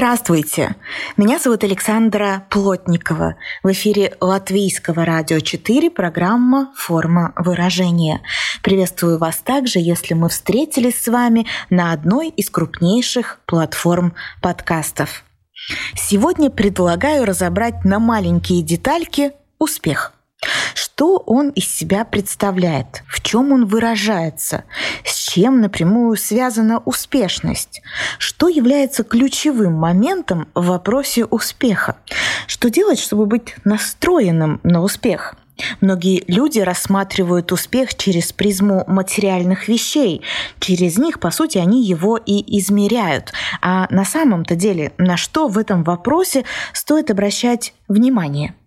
Здравствуйте! Меня зовут Александра Плотникова. В эфире Латвийского радио 4 программа «Форма выражения». Приветствую вас также, если мы встретились с вами на одной из крупнейших платформ подкастов. Сегодня предлагаю разобрать на маленькие детальки успех – что он из себя представляет, в чем он выражается, с чем напрямую связана успешность, что является ключевым моментом в вопросе успеха, что делать, чтобы быть настроенным на успех. Многие люди рассматривают успех через призму материальных вещей. Через них, по сути, они его и измеряют. А на самом-то деле, на что в этом вопросе стоит обращать внимание –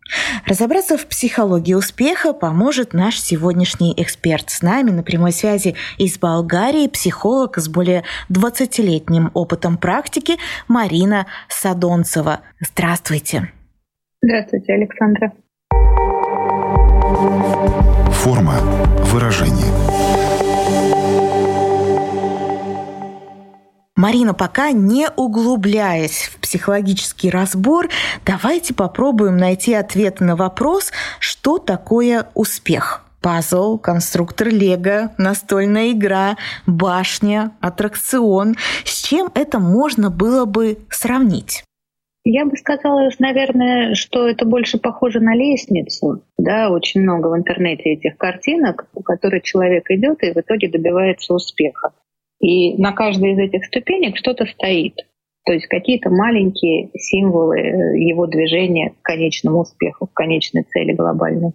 Разобраться в психологии успеха поможет наш сегодняшний эксперт. С нами на прямой связи из Болгарии психолог с более 20-летним опытом практики Марина Садонцева. Здравствуйте. Здравствуйте, Александра. Форма выражения – Марина, пока не углубляясь в психологический разбор, давайте попробуем найти ответ на вопрос, что такое успех. Пазл, конструктор Лего, настольная игра, башня, аттракцион. С чем это можно было бы сравнить? Я бы сказала, наверное, что это больше похоже на лестницу. Да, очень много в интернете этих картинок, по которой человек идет и в итоге добивается успеха. И на каждой из этих ступенек что-то стоит. То есть какие-то маленькие символы э, его движения к конечному успеху, к конечной цели глобальной.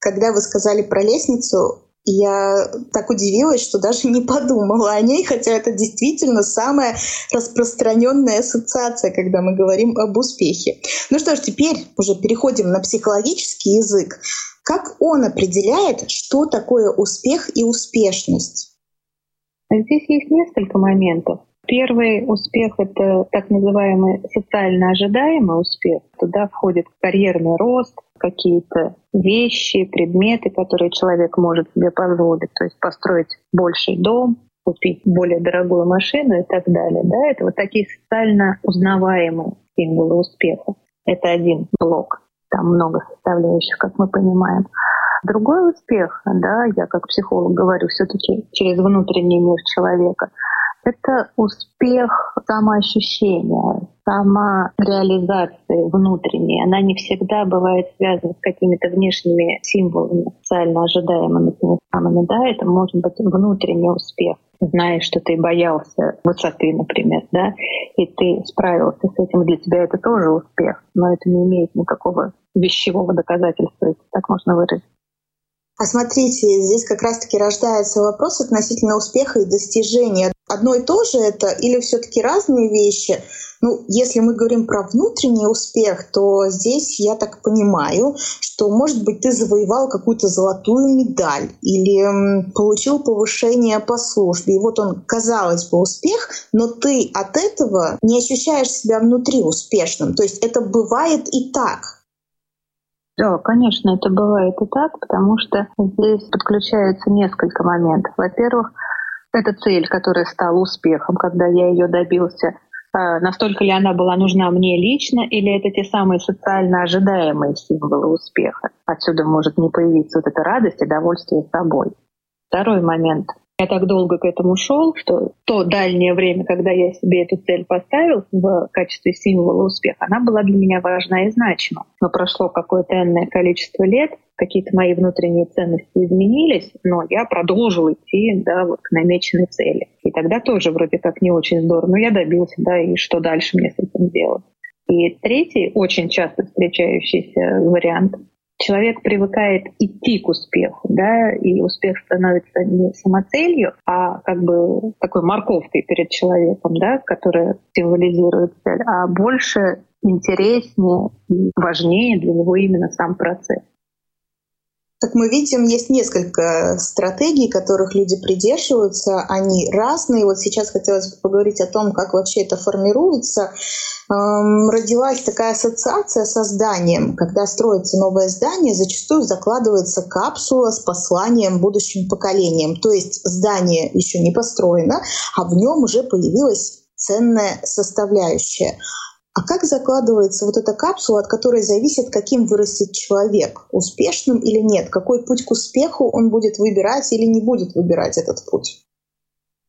Когда вы сказали про лестницу, я так удивилась, что даже не подумала о ней, хотя это действительно самая распространенная ассоциация, когда мы говорим об успехе. Ну что ж, теперь уже переходим на психологический язык. Как он определяет, что такое успех и успешность? Здесь есть несколько моментов. Первый успех — это так называемый социально ожидаемый успех. Туда входит карьерный рост, какие-то вещи, предметы, которые человек может себе позволить. То есть построить больший дом, купить более дорогую машину и так далее. Да, это вот такие социально узнаваемые символы успеха. Это один блок. Там много составляющих, как мы понимаем. Другой успех, да, я как психолог говорю все-таки через внутренний мир человека, это успех самоощущения, самореализации внутренней. Она не всегда бывает связана с какими-то внешними символами, социально ожидаемыми теми самыми. Да, это может быть внутренний успех. Знаешь, что ты боялся высоты, например, да, и ты справился с этим. Для тебя это тоже успех, но это не имеет никакого вещевого доказательства, если так можно выразить. А смотрите, здесь как раз-таки рождается вопрос относительно успеха и достижения. Одно и то же это или все-таки разные вещи? Ну, если мы говорим про внутренний успех, то здесь я так понимаю, что, может быть, ты завоевал какую-то золотую медаль или получил повышение по службе. И вот он, казалось бы, успех, но ты от этого не ощущаешь себя внутри успешным. То есть это бывает и так. Да, конечно, это бывает и так, потому что здесь подключается несколько моментов. Во-первых, это цель, которая стала успехом, когда я ее добился. А, настолько ли она была нужна мне лично, или это те самые социально ожидаемые символы успеха? Отсюда может не появиться вот эта радость и довольствие собой. Второй момент — я так долго к этому шел, что то дальнее время, когда я себе эту цель поставил в качестве символа успеха, она была для меня важна и значима. Но прошло какое-то энное количество лет, какие-то мои внутренние ценности изменились, но я продолжил идти да, вот, к намеченной цели. И тогда тоже вроде как не очень здорово, но я добился, да, и что дальше мне с этим делать. И третий, очень часто встречающийся вариант человек привыкает идти к успеху, да, и успех становится не самоцелью, а как бы такой морковкой перед человеком, да, которая символизирует цель, а больше интереснее и важнее для него именно сам процесс. Как мы видим, есть несколько стратегий, которых люди придерживаются. Они разные. Вот сейчас хотелось бы поговорить о том, как вообще это формируется. Эм, родилась такая ассоциация со зданием. Когда строится новое здание, зачастую закладывается капсула с посланием будущим поколениям. То есть здание еще не построено, а в нем уже появилась ценная составляющая. А как закладывается вот эта капсула, от которой зависит, каким вырастет человек, успешным или нет? Какой путь к успеху он будет выбирать или не будет выбирать этот путь?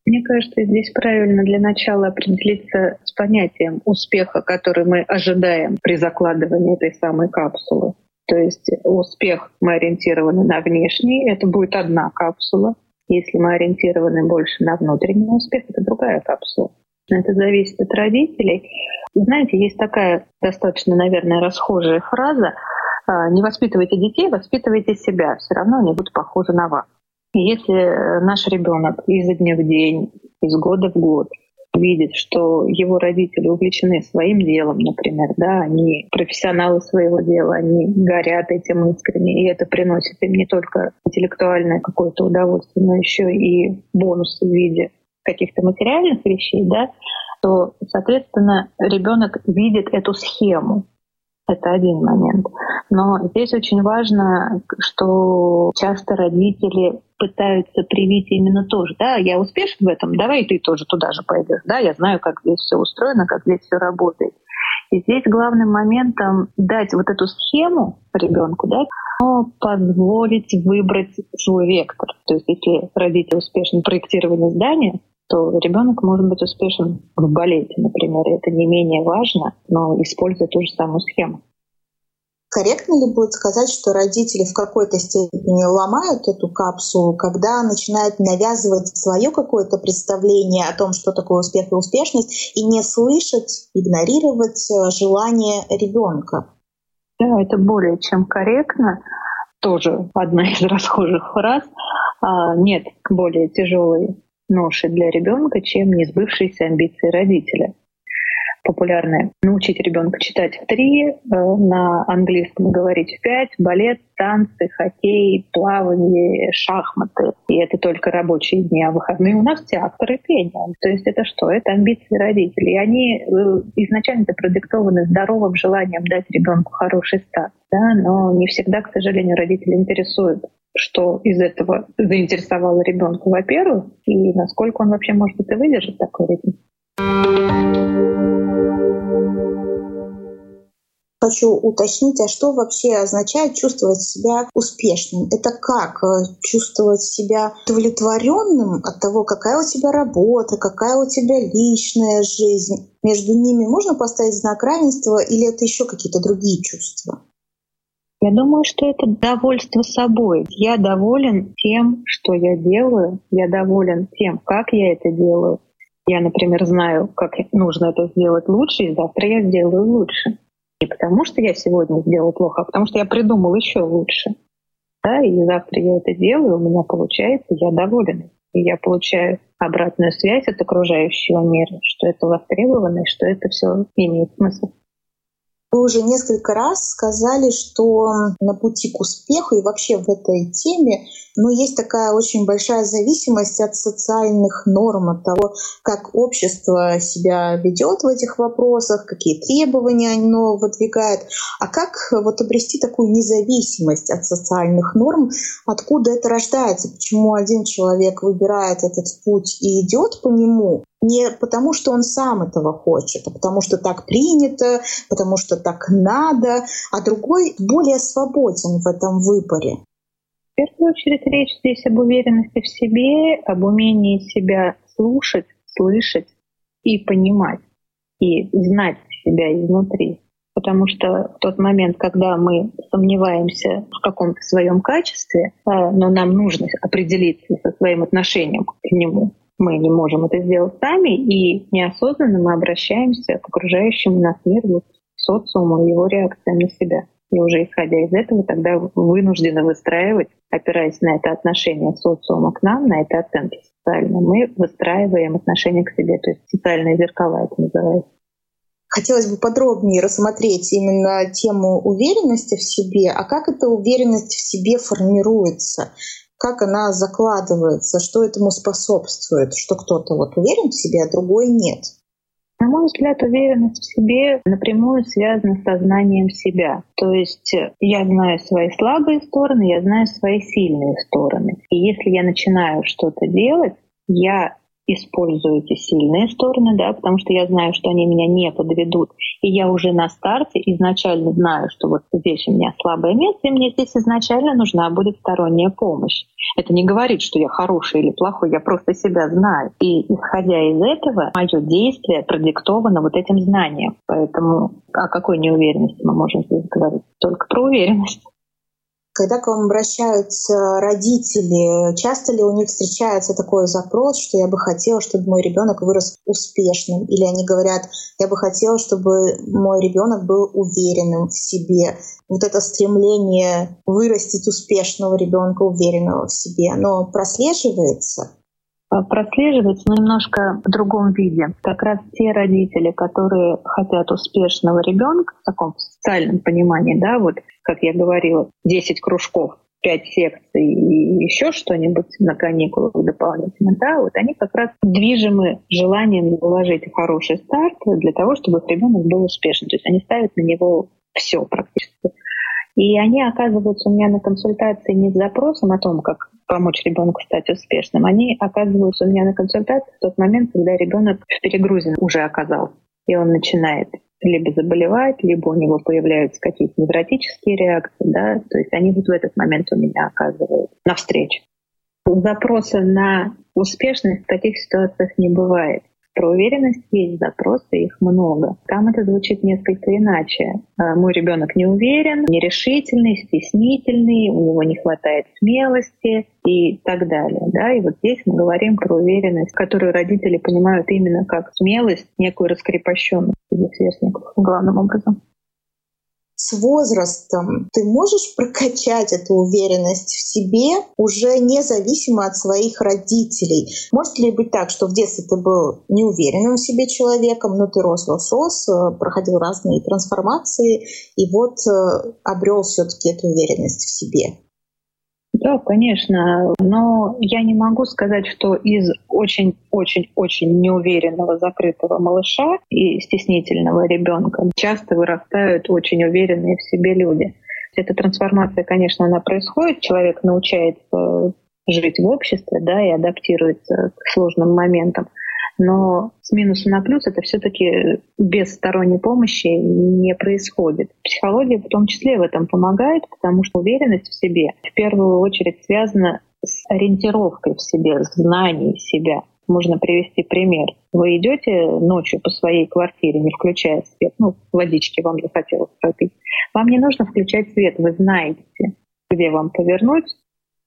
Мне кажется, здесь правильно для начала определиться с понятием успеха, который мы ожидаем при закладывании этой самой капсулы. То есть успех мы ориентированы на внешний, это будет одна капсула. Если мы ориентированы больше на внутренний успех, это другая капсула. Это зависит от родителей. Знаете, есть такая достаточно, наверное, расхожая фраза «А, «Не воспитывайте детей, воспитывайте себя, все равно они будут похожи на вас». И если наш ребенок изо дня в день, из года в год видит, что его родители увлечены своим делом, например, да, они профессионалы своего дела, они горят этим искренне, и это приносит им не только интеллектуальное какое-то удовольствие, но еще и бонусы в виде каких-то материальных вещей, да, то, соответственно, ребенок видит эту схему. Это один момент. Но здесь очень важно, что часто родители пытаются привить именно то же. Да, я успешен в этом, давай ты тоже туда же пойдешь. Да, я знаю, как здесь все устроено, как здесь все работает. И здесь главным моментом дать вот эту схему ребенку, да, но позволить выбрать свой вектор. То есть если родитель успешен в проектировании здания, то ребенок может быть успешен в балете, например. Это не менее важно, но используя ту же самую схему. Корректно ли будет сказать, что родители в какой-то степени ломают эту капсулу, когда начинают навязывать свое какое-то представление о том, что такое успех и успешность, и не слышать, игнорировать э, желание ребенка? Да, это более чем корректно. Тоже одна из расхожих фраз. А, нет более тяжелой ноши для ребенка, чем несбывшиеся амбиции родителя. Популярное научить ребенка читать в три, э, на английском говорить в пять, балет, танцы, хоккей, плавание, шахматы. И это только рабочие дни, а выходные у нас театр и пение. То есть это что? Это амбиции родителей. И они э, изначально продиктованы здоровым желанием дать ребенку хороший старт. Да? Но не всегда, к сожалению, родители интересуют что из этого заинтересовало ребенка, во-первых, и насколько он вообще может это выдержать такой ритм. Хочу уточнить, а что вообще означает чувствовать себя успешным? Это как э, чувствовать себя удовлетворенным от того, какая у тебя работа, какая у тебя личная жизнь? Между ними можно поставить знак равенства или это еще какие-то другие чувства? Я думаю, что это довольство собой. Я доволен тем, что я делаю. Я доволен тем, как я это делаю. Я, например, знаю, как нужно это сделать лучше, и завтра я сделаю лучше. Не потому, что я сегодня сделал плохо, а потому что я придумал еще лучше. Да, и завтра я это делаю, у меня получается, я доволен. И я получаю обратную связь от окружающего мира, что это востребовано, и что это все имеет смысл. Вы уже несколько раз сказали, что на пути к успеху и вообще в этой теме но есть такая очень большая зависимость от социальных норм, от того, как общество себя ведет в этих вопросах, какие требования оно выдвигает, а как вот обрести такую независимость от социальных норм, откуда это рождается, почему один человек выбирает этот путь и идет по нему, не потому, что он сам этого хочет, а потому что так принято, потому что так надо, а другой более свободен в этом выборе. В первую очередь речь здесь об уверенности в себе, об умении себя слушать, слышать и понимать, и знать себя изнутри. Потому что в тот момент, когда мы сомневаемся в каком-то своем качестве, а, но нам нужно определиться со своим отношением к нему, мы не можем это сделать сами, и неосознанно мы обращаемся к окружающему нас миру, социуму, его реакциям на себя. И уже исходя из этого, тогда вынуждены выстраивать, опираясь на это отношение социума к нам, на это оценки социальные, мы выстраиваем отношение к себе, то есть социальные зеркала это называется. Хотелось бы подробнее рассмотреть именно тему уверенности в себе, а как эта уверенность в себе формируется, как она закладывается, что этому способствует, что кто-то вот уверен в себе, а другой нет. На мой взгляд, уверенность в себе напрямую связана с сознанием себя. То есть э, я знаю свои слабые стороны, я знаю свои сильные стороны. И если я начинаю что-то делать, я использую эти сильные стороны, да, потому что я знаю, что они меня не подведут. И я уже на старте изначально знаю, что вот здесь у меня слабое место, и мне здесь изначально нужна будет сторонняя помощь. Это не говорит, что я хороший или плохой, я просто себя знаю. И исходя из этого, мое действие продиктовано вот этим знанием. Поэтому о какой неуверенности мы можем здесь говорить? Только про уверенность. Когда к вам обращаются родители, часто ли у них встречается такой запрос, что я бы хотела, чтобы мой ребенок вырос успешным? Или они говорят, я бы хотела, чтобы мой ребенок был уверенным в себе? Вот это стремление вырастить успешного ребенка, уверенного в себе, оно прослеживается? А, прослеживается, но немножко в другом виде. Как раз те родители, которые хотят успешного ребенка в таком социальном понимании, да, вот как я говорила, 10 кружков, 5 секций и еще что-нибудь на каникулах дополнительно, да, вот они как раз движимы желанием заложить хороший старт для того, чтобы их ребенок был успешным. То есть они ставят на него все практически. И они оказываются у меня на консультации не с запросом о том, как помочь ребенку стать успешным. Они оказываются у меня на консультации в тот момент, когда ребенок в перегрузе уже оказался. И он начинает либо заболевать, либо у него появляются какие-то невротические реакции, да, то есть они вот в этот момент у меня оказывают навстречу. Запроса на успешность в таких ситуациях не бывает. Про уверенность есть запросы, их много. Там это звучит несколько иначе. А, мой ребенок не уверен, нерешительный, стеснительный, у него не хватает смелости и так далее. Да? И вот здесь мы говорим про уверенность, которую родители понимают именно как смелость, некую раскрепощенность этих сверстников главным образом с возрастом ты можешь прокачать эту уверенность в себе уже независимо от своих родителей. Может ли быть так, что в детстве ты был неуверенным в себе человеком, но ты рос, рос, рос, э, проходил разные трансформации и вот э, обрел все-таки эту уверенность в себе? Да, конечно. Но я не могу сказать, что из очень-очень-очень неуверенного закрытого малыша и стеснительного ребенка часто вырастают очень уверенные в себе люди. Эта трансформация, конечно, она происходит. Человек научается жить в обществе, да, и адаптируется к сложным моментам но с минуса на плюс это все-таки без сторонней помощи не происходит. Психология в том числе в этом помогает, потому что уверенность в себе в первую очередь связана с ориентировкой в себе, с знанием себя. Можно привести пример. Вы идете ночью по своей квартире, не включая свет, ну, водички вам захотелось пропить. Вам не нужно включать свет, вы знаете, где вам повернуть,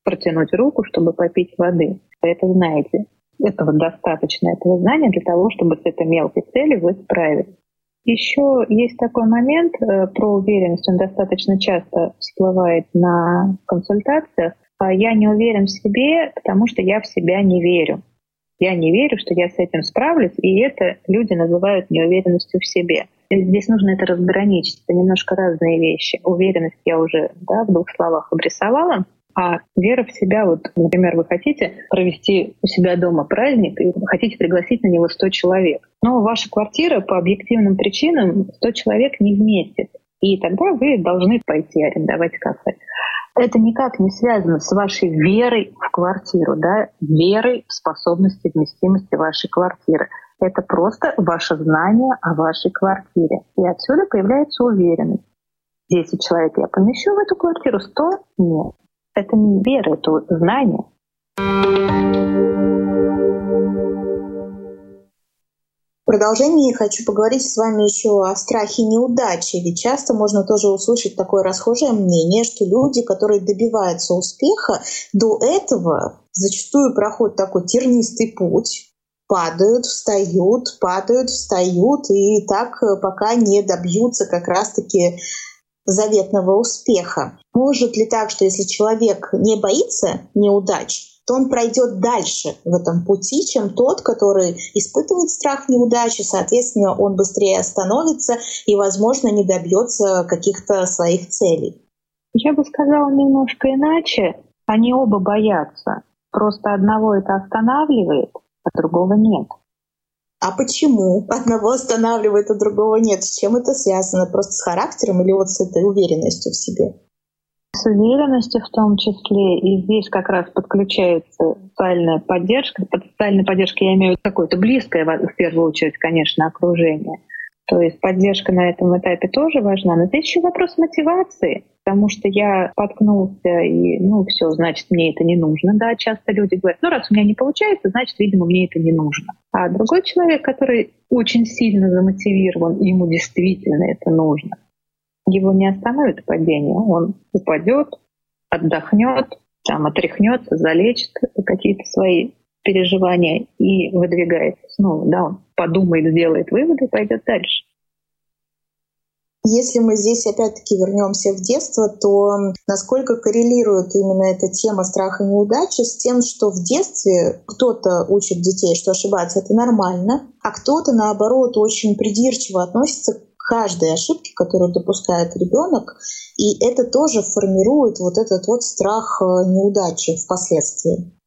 протянуть руку, чтобы попить воды. Вы это знаете этого достаточно, этого знания для того, чтобы с этой мелкой целью вы справились. Еще есть такой момент э, про уверенность, он достаточно часто всплывает на консультациях. А я не уверен в себе, потому что я в себя не верю. Я не верю, что я с этим справлюсь, и это люди называют неуверенностью в себе. Здесь нужно это разграничить. Это немножко разные вещи. Уверенность я уже да, в двух словах обрисовала. А вера в себя, вот, например, вы хотите провести у себя дома праздник и хотите пригласить на него 100 человек. Но ваша квартира по объективным причинам 100 человек не вместит. И тогда вы должны пойти арендовать кафе. Это никак не связано с вашей верой в квартиру, да, верой в способности вместимости вашей квартиры. Это просто ваше знание о вашей квартире. И отсюда появляется уверенность. 10 человек я помещу в эту квартиру, 100 — нет. Это не вера, это знание. В продолжении хочу поговорить с вами еще о страхе неудачи. Ведь часто можно тоже услышать такое расхожее мнение, что люди, которые добиваются успеха, до этого зачастую проходят такой тернистый путь, падают, встают, падают, встают, и так пока не добьются как раз-таки заветного успеха. Может ли так, что если человек не боится неудач, то он пройдет дальше в этом пути, чем тот, который испытывает страх неудачи, соответственно, он быстрее остановится и, возможно, не добьется каких-то своих целей. Я бы сказала немножко иначе. Они оба боятся. Просто одного это останавливает, а другого нет. А почему одного останавливает, а другого нет? С чем это связано? Просто с характером или вот с этой уверенностью в себе? С уверенностью в том числе. И здесь как раз подключается социальная поддержка. Под социальной поддержкой я имею какое-то близкое, в первую очередь, конечно, окружение. То есть поддержка на этом этапе тоже важна. Но здесь еще вопрос мотивации потому что я споткнулся, и, ну, все, значит, мне это не нужно, да, часто люди говорят, ну, раз у меня не получается, значит, видимо, мне это не нужно. А другой человек, который очень сильно замотивирован, ему действительно это нужно, его не остановит падение, он упадет, отдохнет, там, отряхнется, залечит какие-то свои переживания и выдвигается снова, да, он подумает, сделает выводы и пойдет дальше. Если мы здесь опять-таки вернемся в детство, то насколько коррелирует именно эта тема страха неудачи с тем, что в детстве кто-то учит детей, что ошибаться это нормально, а кто-то наоборот очень придирчиво относится к каждой ошибке, которую допускает ребенок, и это тоже формирует вот этот вот страх э, неудачи впоследствии.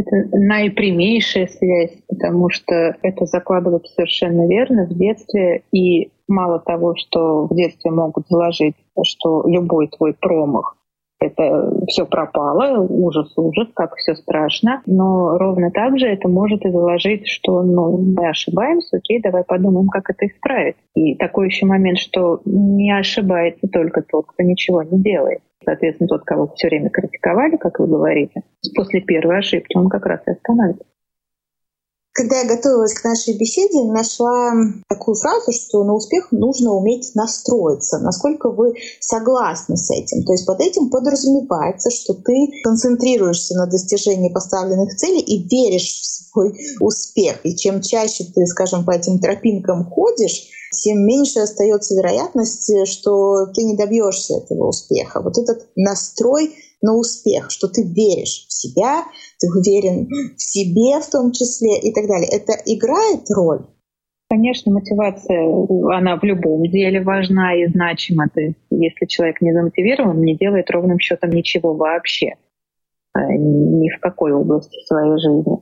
Это наипрямейшая связь, потому что это закладывается совершенно верно в детстве, и мало того, что в детстве могут заложить, что любой твой промах это все пропало, ужас, ужас, как все страшно. Но ровно так же это может и заложить, что ну, мы ошибаемся, окей, давай подумаем, как это исправить. И такой еще момент, что не ошибается только тот, кто ничего не делает. Соответственно, тот, кого все время критиковали, как вы говорите, после первой ошибки он как раз и остановится. Когда я готовилась к нашей беседе, нашла такую фразу, что на успех нужно уметь настроиться. Насколько вы согласны с этим? То есть под этим подразумевается, что ты концентрируешься на достижении поставленных целей и веришь в свой успех. И чем чаще ты, скажем, по этим тропинкам ходишь, тем меньше остается вероятность, что ты не добьешься этого успеха. Вот этот настрой на успех, что ты веришь в себя, ты уверен в себе в том числе и так далее. Это играет роль? Конечно, мотивация, она в любом деле важна и значима. То есть, если человек не замотивирован, не делает ровным счетом ничего вообще, э, ни в какой области своей жизни.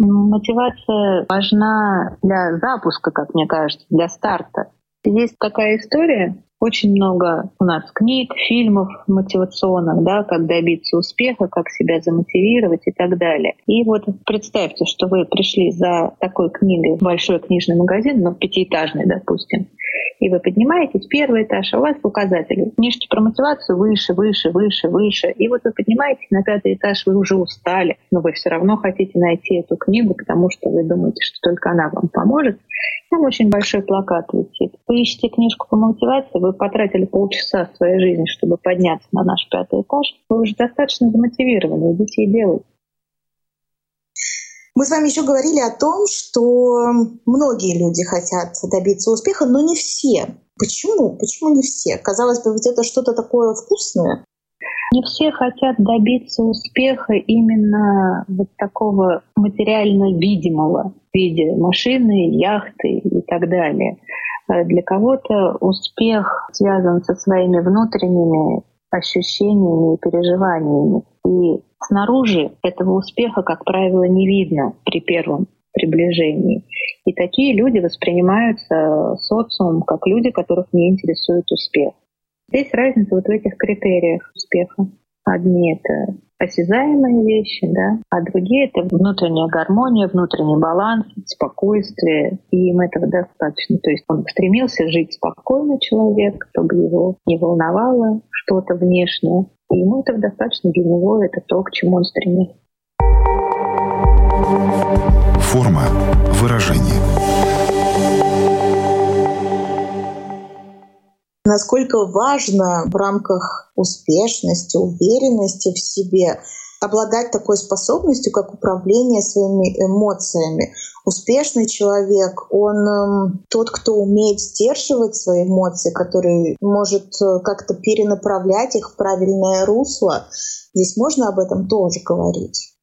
Мотивация важна для запуска, как мне кажется, для старта. Есть такая история, очень много у нас книг, фильмов мотивационных, да, как добиться успеха, как себя замотивировать и так далее. И вот представьте, что вы пришли за такой книгой в большой книжный магазин, ну, пятиэтажный, допустим, и вы поднимаетесь первый этаж, а у вас указатели. Книжки про мотивацию выше, выше, выше, выше. И вот вы поднимаетесь на пятый этаж, вы уже устали, но вы все равно хотите найти эту книгу, потому что вы думаете, что только она вам поможет. Там очень большой плакат висит. Вы ищете книжку по мотивации, вы потратили полчаса своей жизни, чтобы подняться на наш пятый этаж. Вы уже достаточно замотивированы, идите и делайте. Мы с вами еще говорили о том, что многие люди хотят добиться успеха, но не все. Почему? Почему не все? Казалось бы, ведь это что-то такое вкусное. Не все хотят добиться успеха именно вот такого материально видимого в виде машины, яхты и так далее. Э, для кого-то успех связан со своими внутренними ощущениями и переживаниями. И снаружи этого успеха, как правило, не видно при первом приближении. И такие люди воспринимаются социумом как люди, которых не интересует успех. Здесь разница вот в этих критериях успеха. Одни — это осязаемые вещи, да, а другие — это внутренняя гармония, внутренний баланс, спокойствие, и им этого достаточно. То есть он стремился жить спокойно, человек, чтобы его не волновало что-то внешнее, и ему этого достаточно для него, это то, к чему он стремится. Форма выражения. Насколько важно в рамках успешности, уверенности в себе обладать такой способностью, как управление своими эмоциями. Успешный человек, он эм, тот, кто умеет сдерживать свои эмоции, который может э, как-то перенаправлять их в правильное русло. Здесь можно об этом тоже говорить.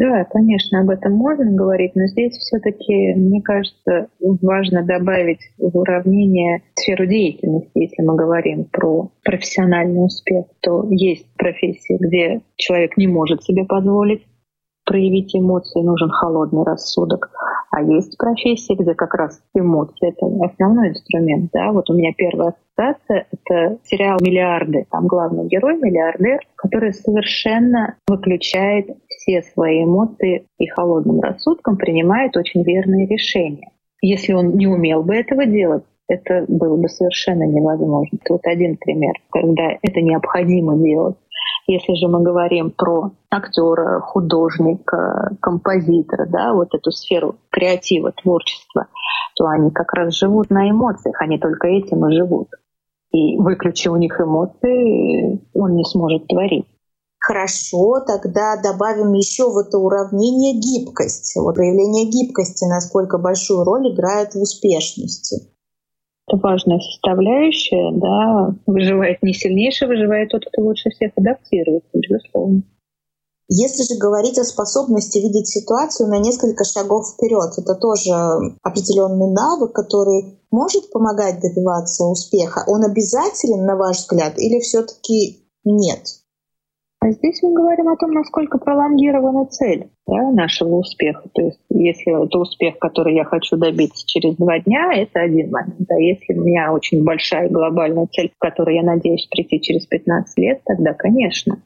Да, конечно, об этом можно говорить, но здесь все-таки, мне кажется, важно добавить в уравнение сферу деятельности. Если мы говорим про профессиональный успех, то есть профессии, где человек не может себе позволить проявить эмоции, нужен холодный рассудок. А есть профессии, где как раз эмоции — это основной инструмент. Да? Вот у меня первая ассоциация — это сериал «Миллиарды». Там главный герой — миллиардер, который совершенно выключает все свои эмоции и холодным рассудком принимает очень верные решения. Если он не умел бы этого делать, это было бы совершенно невозможно. Это вот один пример, когда это необходимо делать. Если же мы говорим про актера, художника, композитора, да, вот эту сферу креатива, творчества, то они как раз живут на эмоциях, они только этим и живут. И выключи у них эмоции, он не сможет творить. Хорошо, тогда добавим еще в это уравнение гибкость. Вот проявление гибкости, насколько большую роль играет в успешности. Это важная составляющая, да, выживает не сильнейший, выживает тот, кто лучше всех адаптируется, безусловно. Если же говорить о способности видеть ситуацию на несколько шагов вперед, это тоже определенный навык, который может помогать добиваться успеха. Он обязателен, на ваш взгляд, или все-таки нет? А здесь мы говорим о том, насколько пролонгирована цель да, нашего успеха. То есть если это успех, который я хочу добиться через два дня, это один момент. А если у меня очень большая глобальная цель, к которой я надеюсь прийти через 15 лет, тогда, конечно.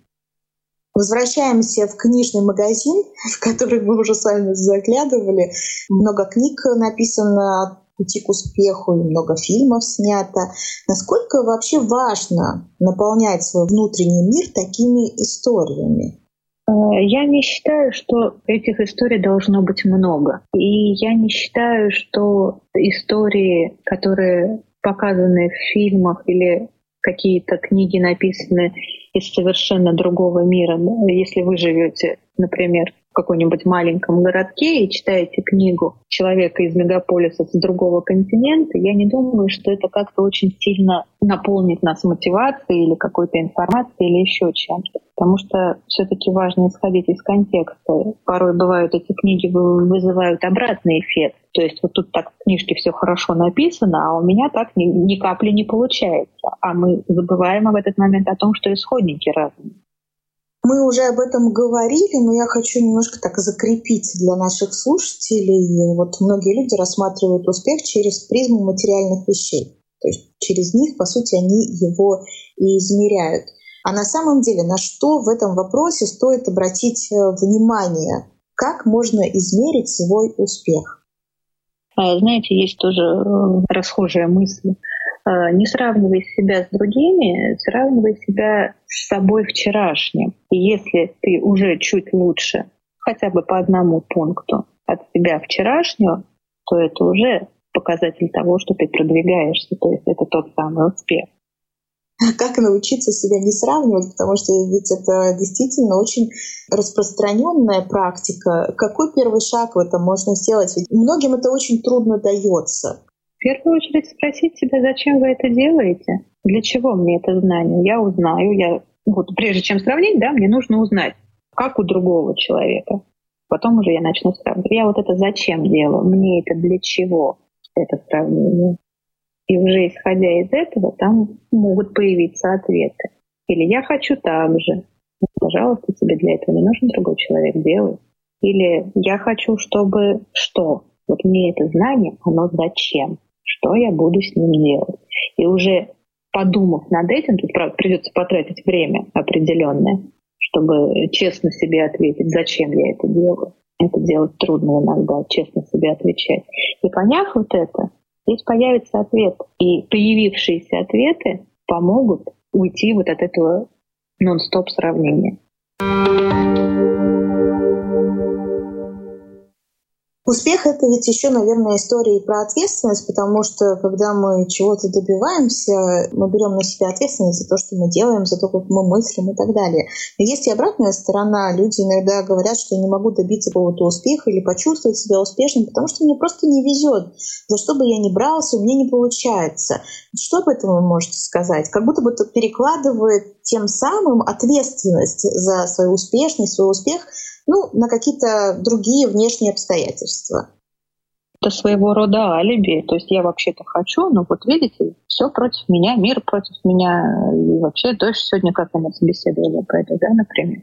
Возвращаемся в книжный магазин, в который мы уже с вами заглядывали. Много книг написано пути к успеху, и много фильмов снято. Насколько вообще важно наполнять свой внутренний мир такими историями? Э, я не считаю, что этих историй должно быть много. И я не считаю, что истории, которые показаны в фильмах или какие-то книги написаны из совершенно другого мира. Если вы живете, например, каком-нибудь маленьком городке и читаете книгу человека из мегаполиса с другого континента, я не думаю, что это как-то очень сильно наполнит нас мотивацией или какой-то информацией или еще чем-то. Потому что все-таки важно исходить из контекста. Порой бывают эти книги вызывают обратный эффект. То есть вот тут так в книжке все хорошо написано, а у меня так ни, ни капли не получается. А мы забываем в этот момент о том, что исходники разные. Мы уже об этом говорили, но я хочу немножко так закрепить для наших слушателей. Вот многие люди рассматривают успех через призму материальных вещей. То есть через них, по сути, они его и измеряют. А на самом деле, на что в этом вопросе стоит обратить э, внимание? Как можно измерить свой успех? А, знаете, есть тоже э, расхожая мысль. А, не сравнивай себя с другими, сравнивай себя с собой вчерашним. И если ты уже чуть лучше, хотя бы по одному пункту от себя вчерашнего, то это уже показатель того, что ты продвигаешься, то есть это тот самый успех. Как научиться себя не сравнивать, потому что ведь это действительно очень распространенная практика. Какой первый шаг в этом можно сделать? Ведь многим это очень трудно дается. Первую очередь спросить себя, зачем вы это делаете? Для чего мне это знание? Я узнаю, я вот прежде чем сравнить, да, мне нужно узнать, как у другого человека. Потом уже я начну сравнивать. Я вот это зачем делаю? Мне это для чего? Это сравнение. И уже исходя из этого, там могут появиться ответы. Или я хочу так же. Ну, пожалуйста, тебе для этого не нужен другой человек, делай. Или я хочу, чтобы что? Вот мне это знание, оно зачем? Что я буду с ним делать? И уже подумав над этим, тут, правда, придется потратить время определенное, чтобы честно себе ответить, зачем я это делаю. Это делать трудно иногда, честно себе отвечать. И поняв вот это, здесь появится ответ. И появившиеся ответы помогут уйти вот от этого нон-стоп сравнения. Успех — это ведь еще, наверное, история про ответственность, потому что когда мы чего-то добиваемся, мы берем на себя ответственность за то, что мы делаем, за то, как мы мыслим и так далее. Но есть и обратная сторона. Люди иногда говорят, что я не могу добиться какого-то успеха или почувствовать себя успешным, потому что мне просто не везет. За что бы я ни брался, у меня не получается. Что об этом вы можете сказать? Как будто бы это перекладывает тем самым ответственность за свою успешность, свой успех ну, на какие-то другие внешние обстоятельства. Это своего рода алиби. То есть я вообще-то хочу, но вот видите, все против меня, мир против меня. И вообще тоже сегодня как мы собеседовали по это, да, например.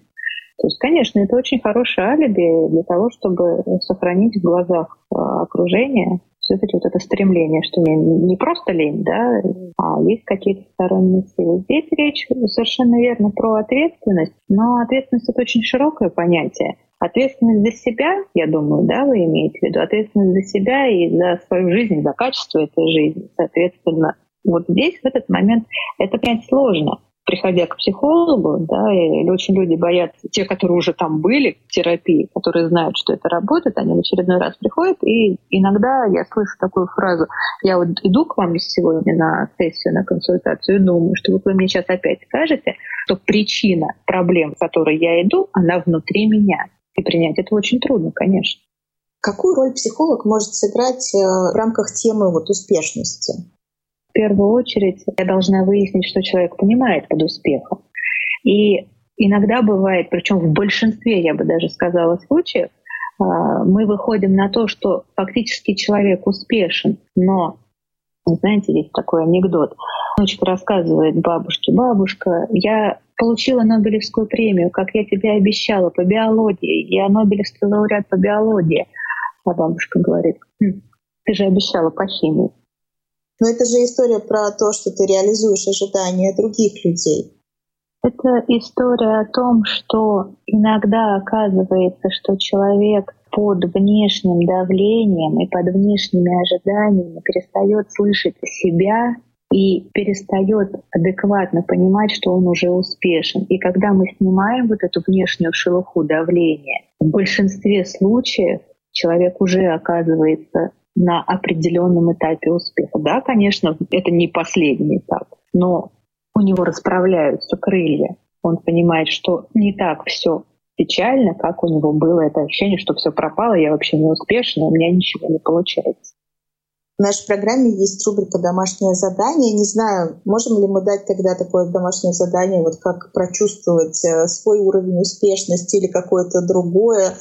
То есть, конечно, это очень хорошее алиби для того, чтобы сохранить в глазах а, окружения все-таки вот это стремление, что мне не просто лень, да, а есть какие-то сторонние силы. Здесь речь совершенно верно про ответственность, но ответственность это очень широкое понятие. Ответственность за себя, я думаю, да, вы имеете в виду, ответственность за себя и за свою жизнь, за качество этой жизни. Соответственно, вот здесь, в этот момент, это понять сложно приходя к психологу, да, или очень люди боятся, те, которые уже там были в терапии, которые знают, что это работает, они в очередной раз приходят, и иногда я слышу такую фразу, я вот иду к вам сегодня на сессию, на консультацию, и думаю, что вы мне сейчас опять скажете, что причина проблем, в которые я иду, она внутри меня. И принять это очень трудно, конечно. Какую роль психолог может сыграть э, в рамках темы вот успешности? В первую очередь я должна выяснить, что человек понимает под успехом. И иногда бывает, причем в большинстве, я бы даже сказала, случаев, а, мы выходим на то, что фактически человек успешен, но, знаете, есть такой анекдот. Внучка рассказывает бабушке, бабушка, я получила Нобелевскую премию, как я тебе обещала, по биологии. Я Нобелевский лауреат по биологии. А бабушка говорит, хм, ты же обещала по химии. Но это же история про то, что ты реализуешь ожидания других людей. Это история о том, что иногда оказывается, что человек под внешним давлением и под внешними ожиданиями перестает слышать себя и перестает адекватно понимать, что он уже успешен. И когда мы снимаем вот эту внешнюю шелуху давления, в большинстве случаев человек уже оказывается на определенном этапе успеха. Да, конечно, это не последний этап, но у него расправляются крылья. Он понимает, что не так все печально, как у него было это ощущение, что все пропало, я вообще не успешна, у меня ничего не получается. В нашей программе есть рубрика «Домашнее задание». Не знаю, можем ли мы дать тогда такое домашнее задание, вот как прочувствовать э, свой уровень успешности или какое-то другое,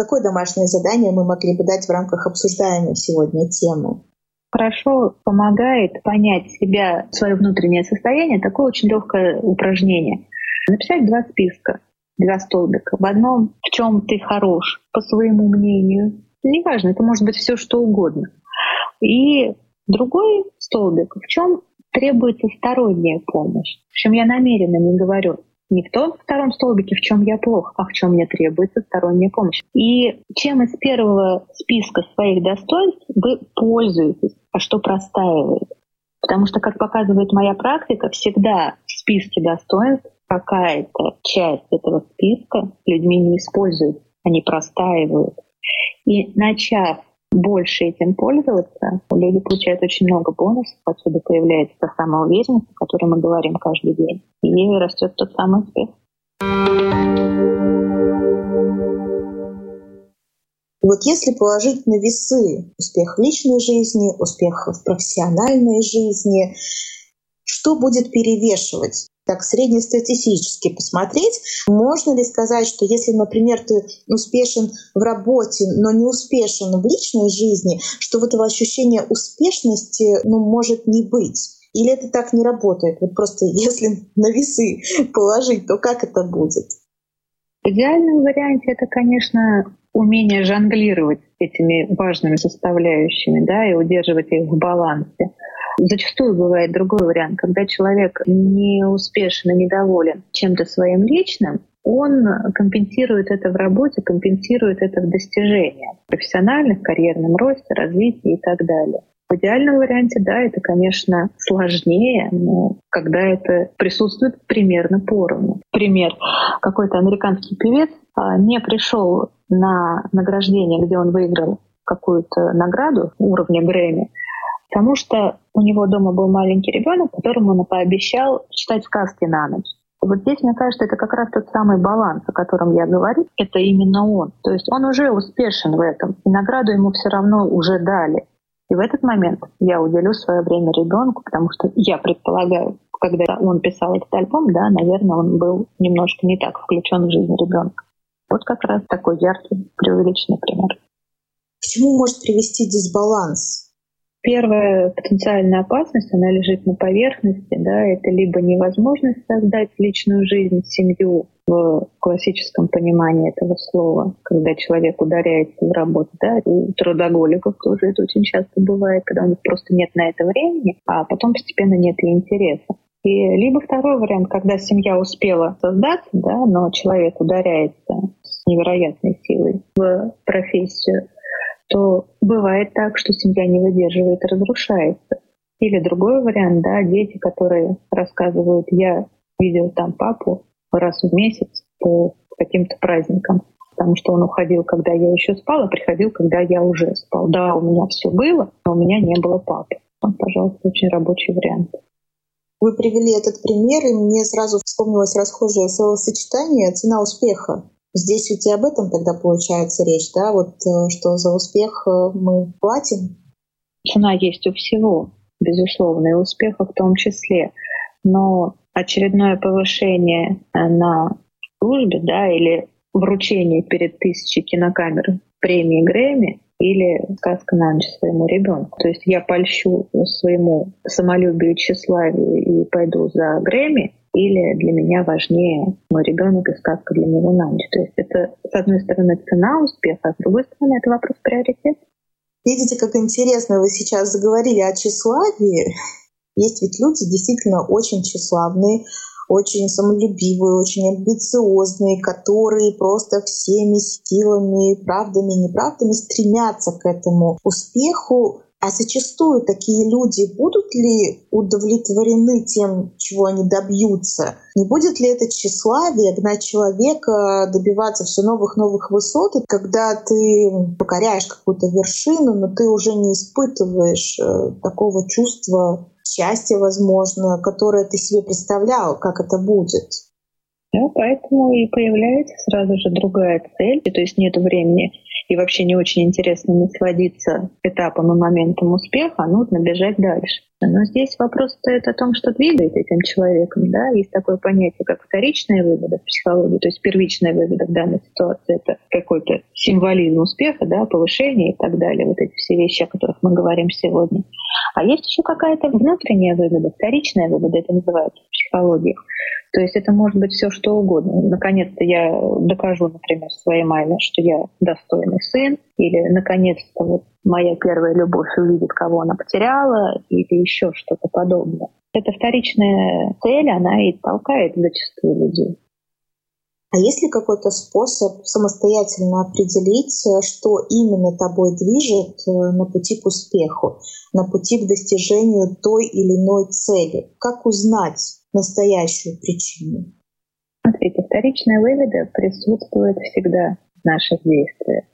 Какое домашнее задание мы могли бы дать в рамках обсуждаемой сегодня темы? Хорошо помогает понять себя, свое внутреннее состояние, такое очень легкое упражнение. Написать два списка, два столбика. В одном, в чем ты хорош, по своему мнению. Неважно, это может быть все что угодно. И другой столбик, в чем требуется сторонняя помощь. В чем я намеренно не говорю не в том втором столбике, в чем я плох, а в чем мне требуется сторонняя помощь. И чем из первого списка своих достоинств вы пользуетесь, а что простаивает. Потому что, как показывает моя практика, всегда в списке достоинств какая-то часть этого списка людьми не используют, они простаивают. И начав больше этим пользоваться, люди получают очень много бонусов, отсюда появляется та самоуверенность, о которой мы говорим каждый день, и растет тот самый успех. Вот если положить на весы успех в личной жизни, успех в профессиональной жизни, что будет перевешивать? Так среднестатистически посмотреть, можно ли сказать, что если, например, ты успешен в работе, но не успешен в личной жизни, что вот этого ощущения успешности ну, может не быть? Или это так не работает? Вот просто если на весы положить, то как это будет? В идеальном варианте это, конечно, умение жонглировать этими важными составляющими, да, и удерживать их в балансе. Зачастую бывает другой вариант, когда человек не успешен и недоволен чем-то своим личным, он компенсирует это в работе, компенсирует это в достижениях профессиональных, карьерном росте, развитии и так далее. В идеальном варианте, да, это, конечно, сложнее, но когда это присутствует примерно поровну. Пример. Какой-то американский певец а, не пришел на награждение, где он выиграл какую-то награду уровня Грэмми, Потому что у него дома был маленький ребенок, которому он пообещал читать сказки на ночь. Вот здесь, мне кажется, это как раз тот самый баланс, о котором я говорю. Это именно он. То есть он уже успешен в этом. И награду ему все равно уже дали. И в этот момент я уделю свое время ребенку, потому что я предполагаю, когда он писал этот альбом, да, наверное, он был немножко не так включен в жизнь ребенка. Вот как раз такой яркий, преувеличенный пример. К чему может привести дисбаланс? Первая потенциальная опасность, она лежит на поверхности, да, это либо невозможность создать личную жизнь, семью в классическом понимании этого слова, когда человек ударяется в работу, да, у трудоголиков тоже это очень часто бывает, когда у них просто нет на это времени, а потом постепенно нет и интереса. И либо второй вариант, когда семья успела создаться, да, но человек ударяется с невероятной силой в профессию, то бывает так, что семья не выдерживает и разрушается. Или другой вариант, да, дети, которые рассказывают, я видел там папу раз в месяц по каким-то праздникам, потому что он уходил, когда я еще спала, приходил, когда я уже спал. Да, у меня все было, но у меня не было папы. Он, пожалуйста, очень рабочий вариант. Вы привели этот пример, и мне сразу вспомнилось расхожее словосочетание «цена успеха». Здесь ведь и об этом тогда получается речь, да, вот э, что за успех э, мы платим? Цена есть у всего, безусловно, и успеха в том числе. Но очередное повышение э, на службе, да, или вручение перед тысячей кинокамер премии Грэмми или сказка на ночь своему ребенку. То есть я польщу своему самолюбию тщеславию и пойду за Грэмми, или для меня важнее мой ребенок и сказка для него на ночь. То есть это, с одной стороны, цена успеха, а с другой стороны, это вопрос приоритета. Видите, как интересно вы сейчас заговорили о тщеславии. Есть ведь люди действительно очень тщеславные, очень самолюбивые, очень амбициозные, которые просто всеми силами, правдами и неправдами стремятся к этому успеху, а зачастую такие люди будут ли удовлетворены тем, чего они добьются? Не будет ли это тщеславие гнать человека добиваться все новых новых высот, и когда ты покоряешь какую-то вершину, но ты уже не испытываешь э, такого чувства счастья, возможно, которое ты себе представлял, как это будет? Да, поэтому и появляется сразу же другая цель, то есть нет времени и вообще не очень интересно насладиться этапом и моментом успеха, а нужно бежать дальше. Но здесь вопрос стоит о том, что двигает этим человеком. Да? Есть такое понятие, как вторичная выгода в психологии, то есть первичная выгода в данной ситуации — это какой-то символизм успеха, да, повышение и так далее, вот эти все вещи, о которых мы говорим сегодня. А есть еще какая-то внутренняя выгода, вторичная выгода, это называется в психологии. То есть это может быть все что угодно. Наконец-то я докажу, например, своей маме, что я достойный сын, или наконец-то вот моя первая любовь увидит, кого она потеряла, или еще что-то подобное. Эта вторичная цель, она и толкает зачастую людей. А есть ли какой-то способ самостоятельно определить, что именно тобой движет э, на пути к успеху, на пути к достижению той или иной цели? Как узнать настоящую причину? Смотрите, вторичная выгода присутствует всегда в наших действиях.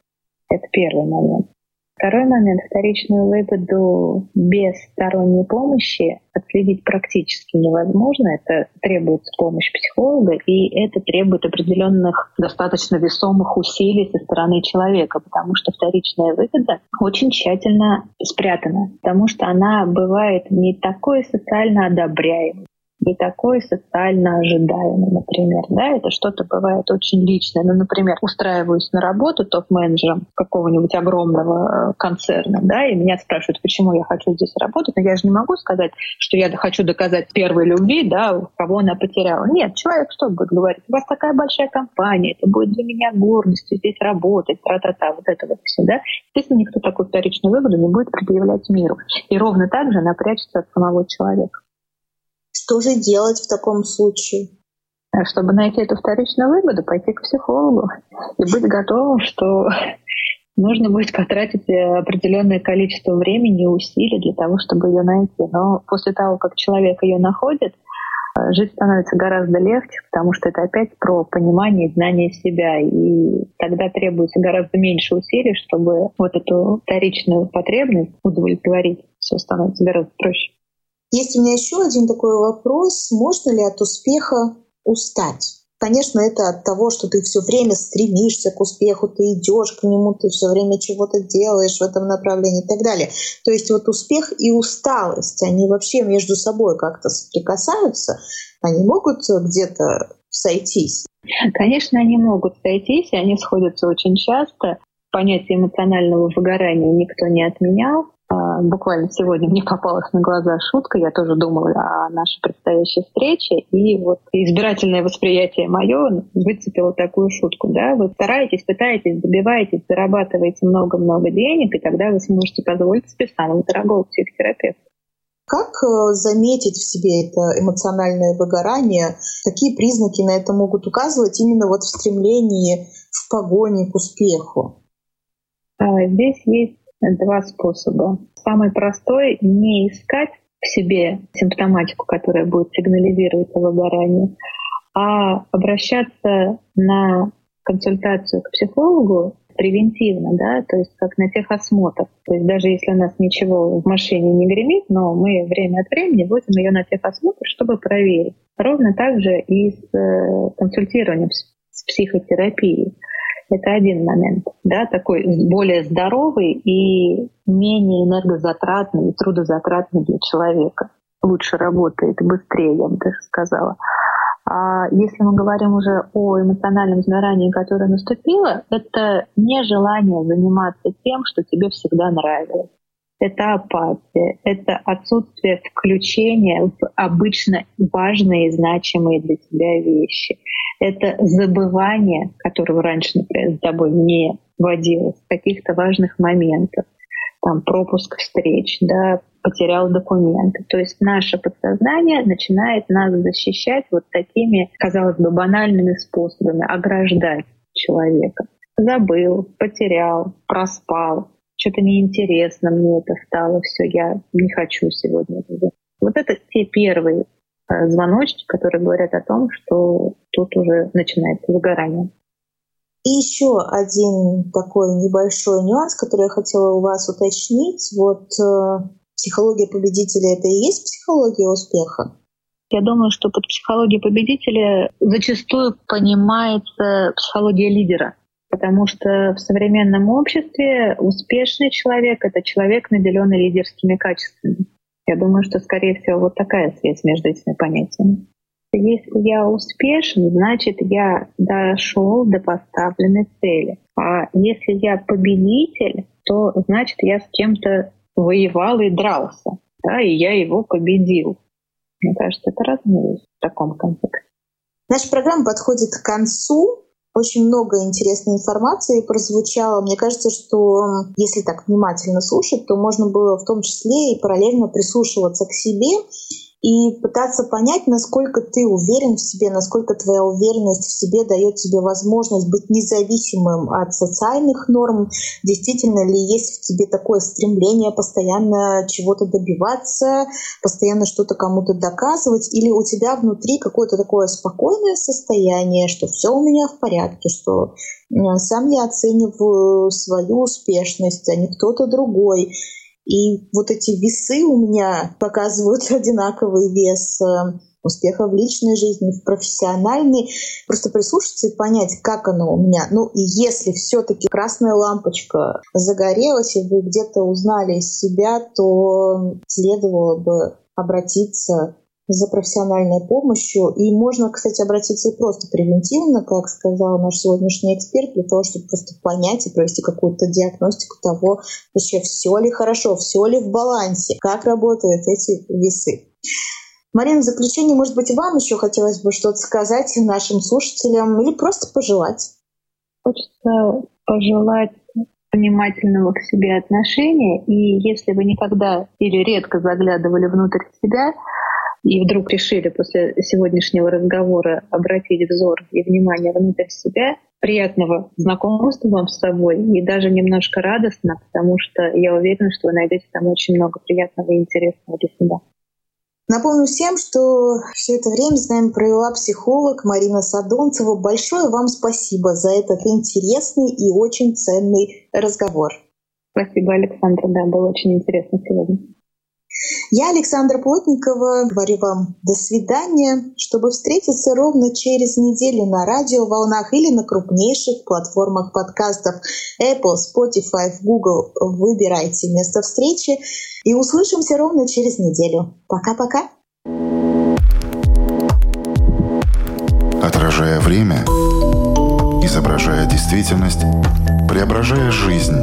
Это первый момент. Второй момент. Вторичную выгоду без сторонней помощи отследить практически невозможно. Это требует помощи психолога, и это требует определенных достаточно весомых усилий со стороны человека, потому что вторичная выгода очень тщательно спрятана, потому что она бывает не такой социально одобряемой, не такой социально ожидаемый, например. Да, это что-то бывает очень личное. Ну, например, устраиваюсь на работу топ-менеджером какого-нибудь огромного э, концерна, да, и меня спрашивают, почему я хочу здесь работать, но я же не могу сказать, что я хочу доказать первой любви, да, кого она потеряла. Нет, человек что будет говорить? У вас такая большая компания, это будет для меня гордостью здесь работать, тра-та-та, вот это вот все, да. Естественно, никто такую вторичную выгоду не будет предъявлять миру. И ровно так же она прячется от самого человека. Что же делать в таком случае? А чтобы найти эту вторичную выгоду, пойти к психологу и быть готовым, что нужно будет потратить определенное количество времени и усилий для того, чтобы ее найти. Но после того, как человек ее находит, жить становится гораздо легче, потому что это опять про понимание и знание себя. И тогда требуется гораздо меньше усилий, чтобы вот эту вторичную потребность удовлетворить. Все становится гораздо проще. Есть у меня еще один такой вопрос. Можно ли от успеха устать? Конечно, это от того, что ты все время стремишься к успеху, ты идешь к нему, ты все время чего-то делаешь в этом направлении и так далее. То есть вот успех и усталость, они вообще между собой как-то соприкасаются, они могут где-то сойтись. Конечно, они могут сойтись, и они сходятся очень часто. Понятие эмоционального выгорания никто не отменял. А, буквально сегодня мне попалась на глаза шутка, я тоже думала о нашей предстоящей встрече, и вот избирательное восприятие мое выцепило такую шутку. Да? Вы стараетесь, пытаетесь, добиваетесь, зарабатываете много-много денег, и тогда вы сможете позволить себе самого дорогого психотерапевта. Как э, заметить в себе это эмоциональное выгорание? Какие признаки на это могут указывать именно вот в стремлении, в погоне к успеху? А, здесь есть два способа. Самый простой — не искать в себе симптоматику, которая будет сигнализировать о выгорании, а обращаться на консультацию к психологу превентивно, да, то есть как на техосмотр. То есть даже если у нас ничего в машине не гремит, но мы время от времени возим ее на техосмотр, чтобы проверить. Ровно так же и с э, консультированием с психотерапией. Это один момент, да, такой более здоровый и менее энергозатратный и трудозатратный для человека. Лучше работает, быстрее, я бы даже сказала. А если мы говорим уже о эмоциональном сгорании, которое наступило, это не желание заниматься тем, что тебе всегда нравилось. Это апатия, это отсутствие включения в обычно важные и значимые для тебя вещи. Это забывание, которого раньше, например, с тобой не водилось, каких-то важных моментов там, пропуск встреч, да, потерял документы. То есть наше подсознание начинает нас защищать вот такими, казалось бы, банальными способами, ограждать человека. Забыл, потерял, проспал, что-то неинтересно мне это стало, все, я не хочу сегодня это Вот это те первые э, звоночки, которые говорят о том, что тут уже начинается выгорание. И еще один такой небольшой нюанс, который я хотела у вас уточнить. Вот э, психология победителя — это и есть психология успеха? Я думаю, что под психологией победителя зачастую понимается психология лидера. Потому что в современном обществе успешный человек — это человек, наделенный лидерскими качествами. Я думаю, что, скорее всего, вот такая связь между этими понятиями если я успешен, значит, я дошел до поставленной цели. А если я победитель, то значит, я с кем-то воевал и дрался, да, и я его победил. Мне кажется, это разные в таком контексте. Наша программа подходит к концу. Очень много интересной информации прозвучало. Мне кажется, что если так внимательно слушать, то можно было в том числе и параллельно прислушиваться к себе и пытаться понять, насколько ты уверен в себе, насколько твоя уверенность в себе дает тебе возможность быть независимым от социальных норм, действительно ли есть в тебе такое стремление постоянно чего-то добиваться, постоянно что-то кому-то доказывать, или у тебя внутри какое-то такое спокойное состояние, что все у меня в порядке, что э, сам я оцениваю свою успешность, а не кто-то другой. И вот эти весы у меня показывают одинаковый вес э, успеха в личной жизни, в профессиональной. Просто прислушаться и понять, как оно у меня. Ну, и если все-таки красная лампочка загорелась, и вы где-то узнали себя, то следовало бы обратиться за профессиональной помощью. И можно, кстати, обратиться и просто превентивно, как сказал наш сегодняшний эксперт, для того, чтобы просто понять и провести какую-то диагностику того, вообще все ли хорошо, все ли в балансе, как работают эти весы. Марина, в заключение, может быть, вам еще хотелось бы что-то сказать нашим слушателям или просто пожелать? Хочется пожелать внимательного к себе отношения. И если вы никогда или редко заглядывали внутрь себя, и вдруг решили после сегодняшнего разговора обратить взор и внимание внутрь себя, приятного знакомства вам с собой и даже немножко радостно, потому что я уверена, что вы найдете там очень много приятного и интересного для себя. Напомню всем, что все это время с нами провела психолог Марина Садонцева. Большое вам спасибо за этот интересный и очень ценный разговор. Спасибо, Александра. Да, было очень интересно сегодня. Я, Александра Плотникова, говорю вам до свидания, чтобы встретиться ровно через неделю на радиоволнах или на крупнейших платформах подкастов Apple, Spotify, Google. Выбирайте место встречи и услышимся ровно через неделю. Пока-пока. искажая время, изображая действительность, преображая жизнь.